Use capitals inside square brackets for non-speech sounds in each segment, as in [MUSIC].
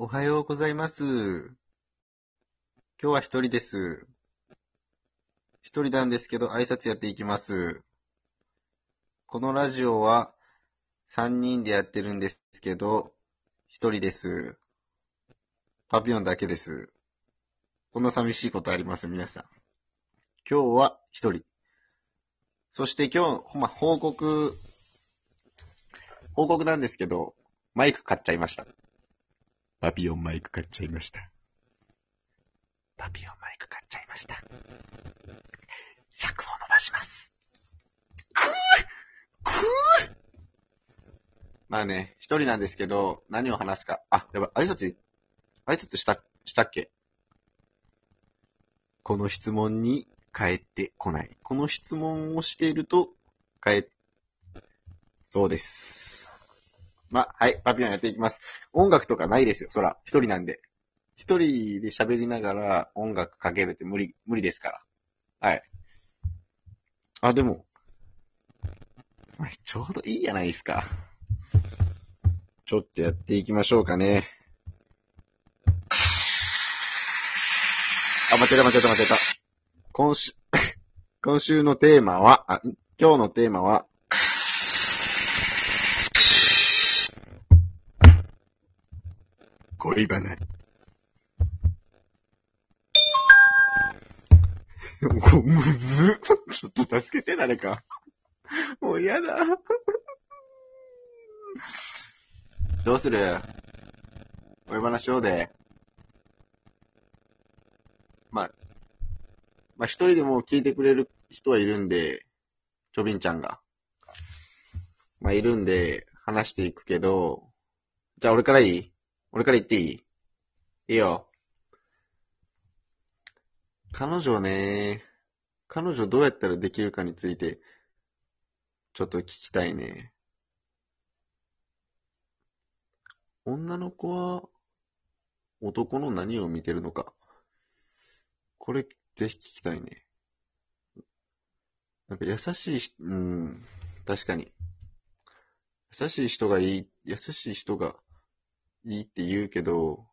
おはようございます。今日は一人です。一人なんですけど挨拶やっていきます。このラジオは三人でやってるんですけど、一人です。パピヨンだけです。こんな寂しいことあります皆さん。今日は一人。そして今日、ほま報告、報告なんですけど、マイク買っちゃいました。パピヨンマイク買っちゃいました。パピヨンマイク買っちゃいました。尺を伸ばします。くーくーまあね、一人なんですけど、何を話すか。あ、やばい、挨拶、挨拶した、したっけ？この質問に帰ってこない。この質問をしていると、帰っ、そうです。ま、はい、パピヨンやっていきます。音楽とかないですよ、そら。一人なんで。一人で喋りながら音楽かけるって無理、無理ですから。はい。あ、でも、ちょうどいいじゃないですか。ちょっとやっていきましょうかね。あ、間違えた間違えた間違えた。今週、[LAUGHS] 今週のテーマは、あ、今日のテーマは、恋バナ。もうむず。ちょっと助けて、誰か。もう嫌だ。どうする？恋バナしようで。まあ、まあ一人でも聞いてくれる人はいるんで、ちょびんちゃんが。まあいるんで、話していくけど、じゃあ俺からいい？俺から言っていい？いいよ。彼女ね、彼女どうやったらできるかについて、ちょっと聞きたいね。女の子は、男の何を見てるのか。これ、ぜひ聞きたいね。なんか優しいし、うん、確かに。優しい人がいい、優しい人がいいって言うけど、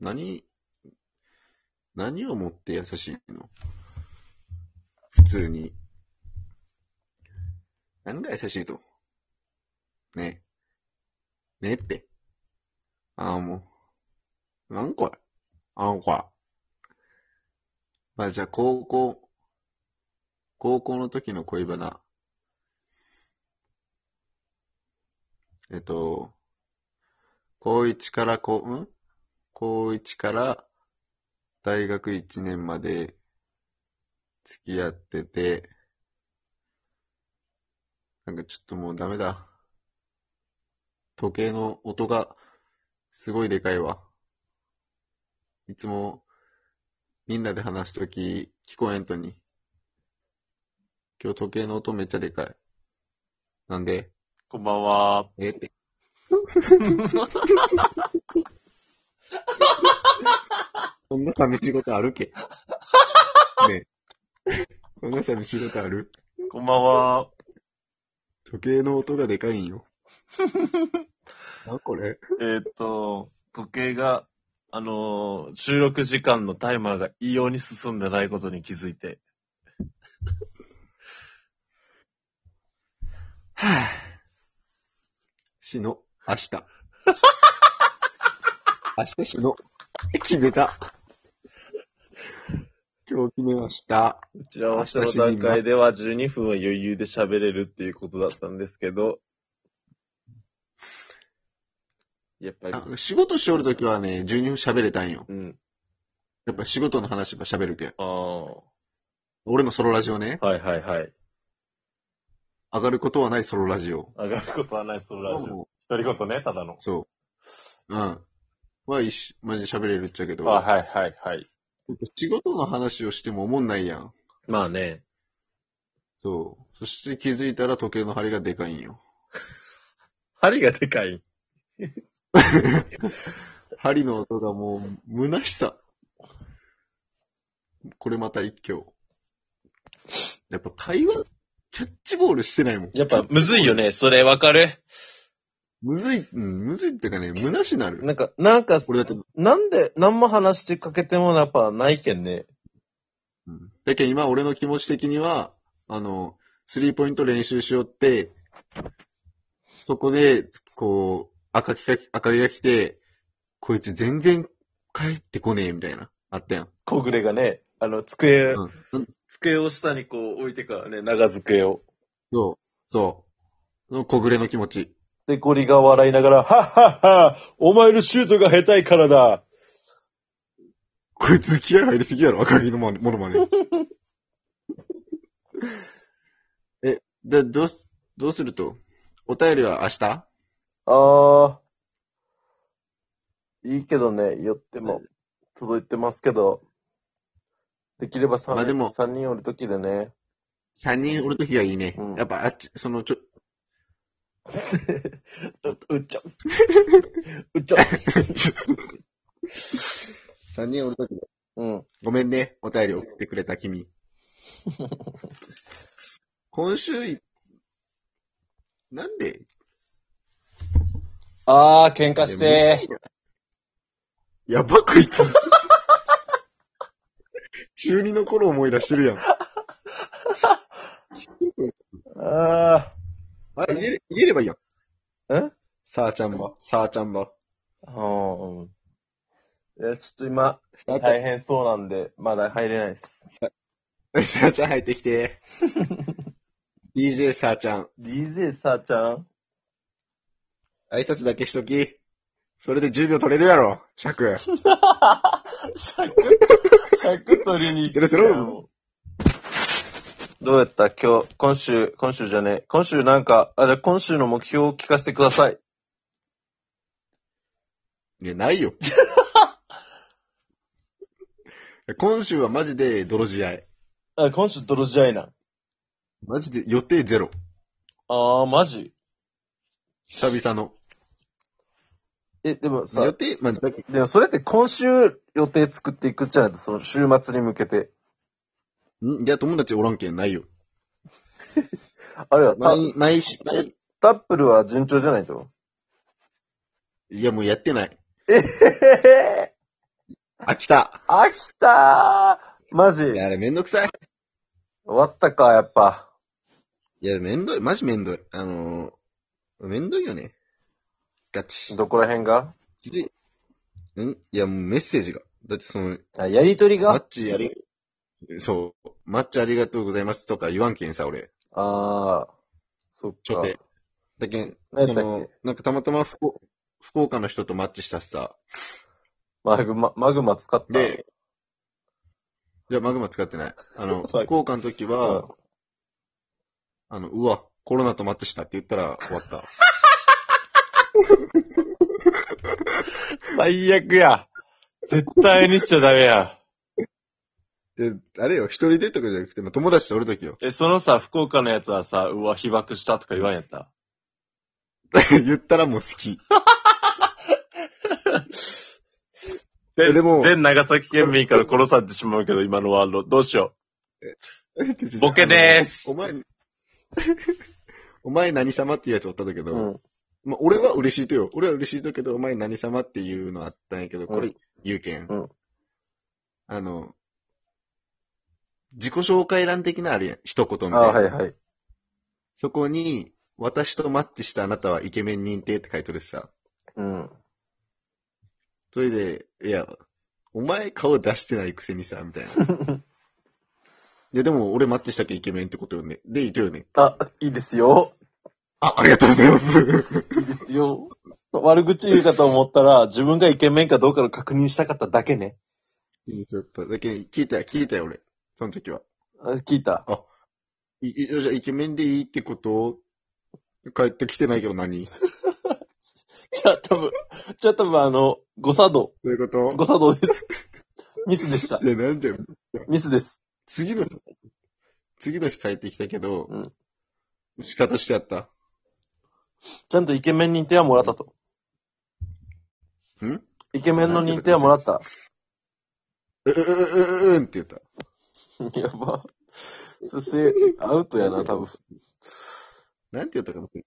何、何をもって優しいの？普通に。何が優しいと？ねえ。ねえって。ああ、もう。なんこれ？あんこれ。まあじゃあ高校、高校の時の恋バナ。えっと、高1から高、ん？高1から大学1年まで付き合ってて、なんかちょっともうダメだ。時計の音がすごいでかいわ。いつもみんなで話すとき聞こえんとに。今日時計の音めっちゃでかい。なんで？こんばんは。ええって。そんな寂しいことあるけ？[LAUGHS] ねえ。そんな寂しいことある？こんばんは。時計の音がでかいんよ。[LAUGHS] あ、これ？えーっと、時計が、あのー収録時間のタイマーが異様に進んでないことに気づいて。はぁ。死の、明日。[LAUGHS] 明日死の。決めた。今日決めました。打ち合わせの段階では12分は余裕で喋れるっていうことだったんですけど、やっぱり、あ仕事しおるときはね、12分喋れたんよ。うん。やっぱ仕事の話ば喋るけん。ああ、は俺のソロラジオね。いはいはい。上がることはないソロラジオ。上がることはない、そのラジオ。も独り言ね、ただのう。そう。うん。は一緒、マジで喋れるっちゃけど。あはいはいはい。仕事の話をしても思んないやん。まあね、そう。そして気づいたら時計の針がでかいんよ。[LAUGHS] 針がでかい。[LAUGHS] 針の音がもう、虚しさ。これまた一挙。やっぱ会話、キャッチボールしてないもん。やっぱむずいよね、それわかる？むずい、うん、むずいっていうかね、虚しなる。なんか、なんか、俺だって、なんで、何も話してかけてもやっぱないけんね。うん。だけど今俺の気持ち的には、あの、スリーポイント練習しよって、そこで、こう、赤木が、赤木が来て、こいつ全然帰ってこねえみたいな、あったやん。小暮がね、あの、机、うん。机を下にこう置いてからね、長机を。そう、そう。の小暮の気持ち。で、ゴリが笑いながら、はっはっはお前のシュートが下手いからだこいつ気合入りすぎやろ、赤木のものまね。[LAUGHS] え、で、どうす、どうすると？お便りは明日？あー。いいけどね、言っても、届いてますけど、できれば3人、まあでも三人おるときでね。三人おるときがいいね。うんやっぱあっち、そのちょ、[LAUGHS] う、うっちょ。[LAUGHS] うっちょ。[LAUGHS] 三人おるときうん。ごめんね、お便り送ってくれた君。今週い、なんで？あー、喧嘩してやばこい？つ。中二の頃思い出してるやん。ああ、言えれ、言えればいいやん。さあちゃんば、さあちゃんば。うん。いや、ちょっと今、さあち大変そうなんで、まだ入れないです。ゃん、[LAUGHS] さあちゃん入ってきて。[LAUGHS] DJ さあちゃん、DJ さあちゃん？挨拶だけしとき。それで10秒取れるやろ、尺。[LAUGHS] 尺、尺取りに行それそれどうやった？今日、今週、今週じゃねえ。今週なんか、あ、じゃあ今週の目標を聞かせてください。いや、ないよ。[LAUGHS] 今週はマジで泥試合。あ、今週泥試合な。マジで予定ゼロ。あー、マジ？久々の。え、でも予さ、定、まあ、でもそれって今週予定作っていくじゃないと、その週末に向けて。ん？いや、友達おらんけん、ないよ。[LAUGHS] あれは、タ毎、毎週、毎タップルは順調じゃないと？いや、もうやってない。えへへへ飽きた。飽きたーマジいや、あれめんどくさい。終わったか、やっぱ。いや、めんどい。マジめんどい。あのー、めんどいよね。ガチ。どこら辺が？い。ん？いや、もうメッセージが。だってその、あ、やりとりマッチやり、そう、マッチありがとうございますとか言わんけんさ、俺。あー、そっか。ちょて。だけん、何やったっそのけ、なんかたまたま福岡福岡の人とマッチしたしさ。マグマ、マグマ使った？で、いや、マグマ使ってない。あの、[LAUGHS] はい福岡の時うんは、あの、うわ、コロナとマッチしたって言ったら終わった。[LAUGHS] 最悪や。絶対にしちゃダメや。え、あれよ、一人でとかじゃなくて、まあ友達とおる時よ。え、そのさ、福岡のやつはさ、うわ、被爆したとか言わんやった？[LAUGHS] 言ったらもう好き。[LAUGHS] 全でも全長崎県民から殺されてしまうけど、今のワールド。どうしよボケでーすお前、[LAUGHS] お前何様っていうやつおったんだけう。ど、うん。まあ、俺は嬉しいとよ。俺は嬉しいとけど、お前何様っていうのあったんやけど、こうれ言うけん。うんあの、自己紹介欄的なあるやん。一言みたあいな。はいはい。そこに、私とマッチしたあなたはイケメン認定って書いてるしさ。うん。それで、いや、お前顔出してないくせにさ、みたいな。[LAUGHS] いや、でも俺マッチしたけイケメンってことよね。で、いとよね。あ、いいですよ。あ、ありがとうございます。いいですよ。悪口言うかと思ったら、自分がイケメンかどうかの確認したかっただけね。ちょっと、だけ聞いたよ、聞いたよ、俺。その時は。あ聞いた。い、いじゃあイケメンでいいってこと？帰ってきてないけど何？ど [LAUGHS] じゃあ多分、じゃあ多分あの、誤作動。ういうこと？誤作動です。ミスでしたい。や、なんで、ミスです。次の日、次の日帰ってきたけど、うん仕方してやった？ちゃんとイケメン認定はもらったと。ん？イケメンの認定はもらった。う、う、う、う、うんって言った。[LAUGHS] やば。そして、アウトやな、多分。なんて言ったかない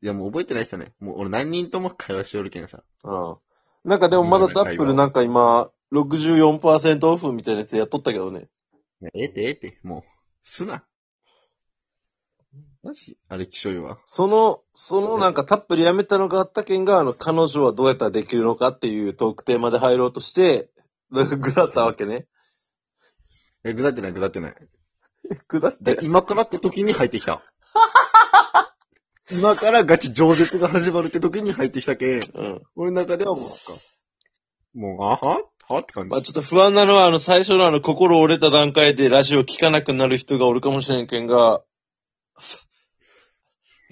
や、もう覚えてないっすよね。もう俺何人とも会話しておるけんさ。うん。なんかでもまだアップルなんか今、64%オフみたいなやつやっとったけどね。ええってええって、もう、すな。マジあれ、きしょいわ。その、そのなんかタップルやめたのがあったけんが、あの、彼女はどうやったらできるのかっていうトークテーマで入ろうとして、なんかぐだったわけね。え、ぐだってない、ぐだってない。ぐだっでて。今からって時に入ってきた。今からガチ饒舌が始まるって時に入ってきたけん、うん。俺の中ではもうなんか、もう、あははって感じま。あちょっと不安なのは、あの、最初のあの、心折れた段階でラジオ聞かなくなる人がおるかもしれんけんが、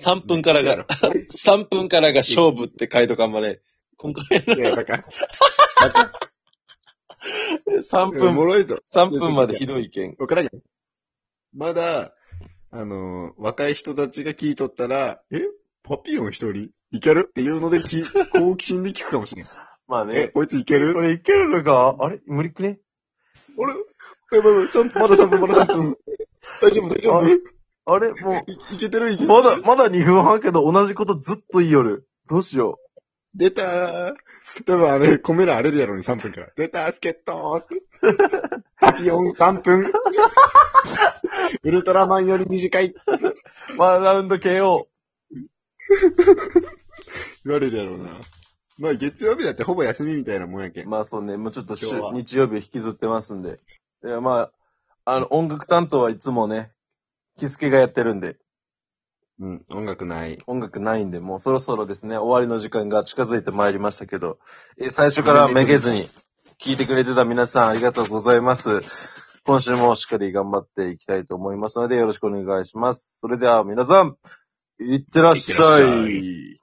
3分からが、3分からが勝負って書いとかんまで、今回いや、だから、[LAUGHS] 3お分、もろいぞ。3分までひどいけん。わからんやん。まだ、あのー若い人たちが聞いとったら、え？パピヨン一人？いける？っていうのでき、[LAUGHS] 好奇心で聞くかもしれん。え、まあね。こいついける？これいけるのか？あれ？無理くね？俺、やばいやばい、三分まだ3分、まだ3分。大丈夫、大丈夫。いあれ？もいけてる、いけてう、る？まだ、まだ2分半けど同じことずっと言いよる。どうしよ出たー。多分あれ、込めらあれでやろうに3分から。出たー、スケットー。パピヨン3分。ウルトラマンより短い。う。ワンラウンド KO。言われるやろうな。まあ月曜日だってほぼ休みみたいなもんやけん。まあそうね、もうちょっと日は日曜日を引きずってますんで。いや、まあ、あの、音楽担当はいつもね、キスケがやってるんで、うん、音楽ない。音楽ないんで、もうそろそろですね、終わりの時間が近づいてまいりましたけど、えー最初からめげずに聞いてくれてた皆さんありがとうございます。今週もしっかり頑張っていきたいと思いますので、よろしくお願いします。それでは皆さん、いってらっしゃい。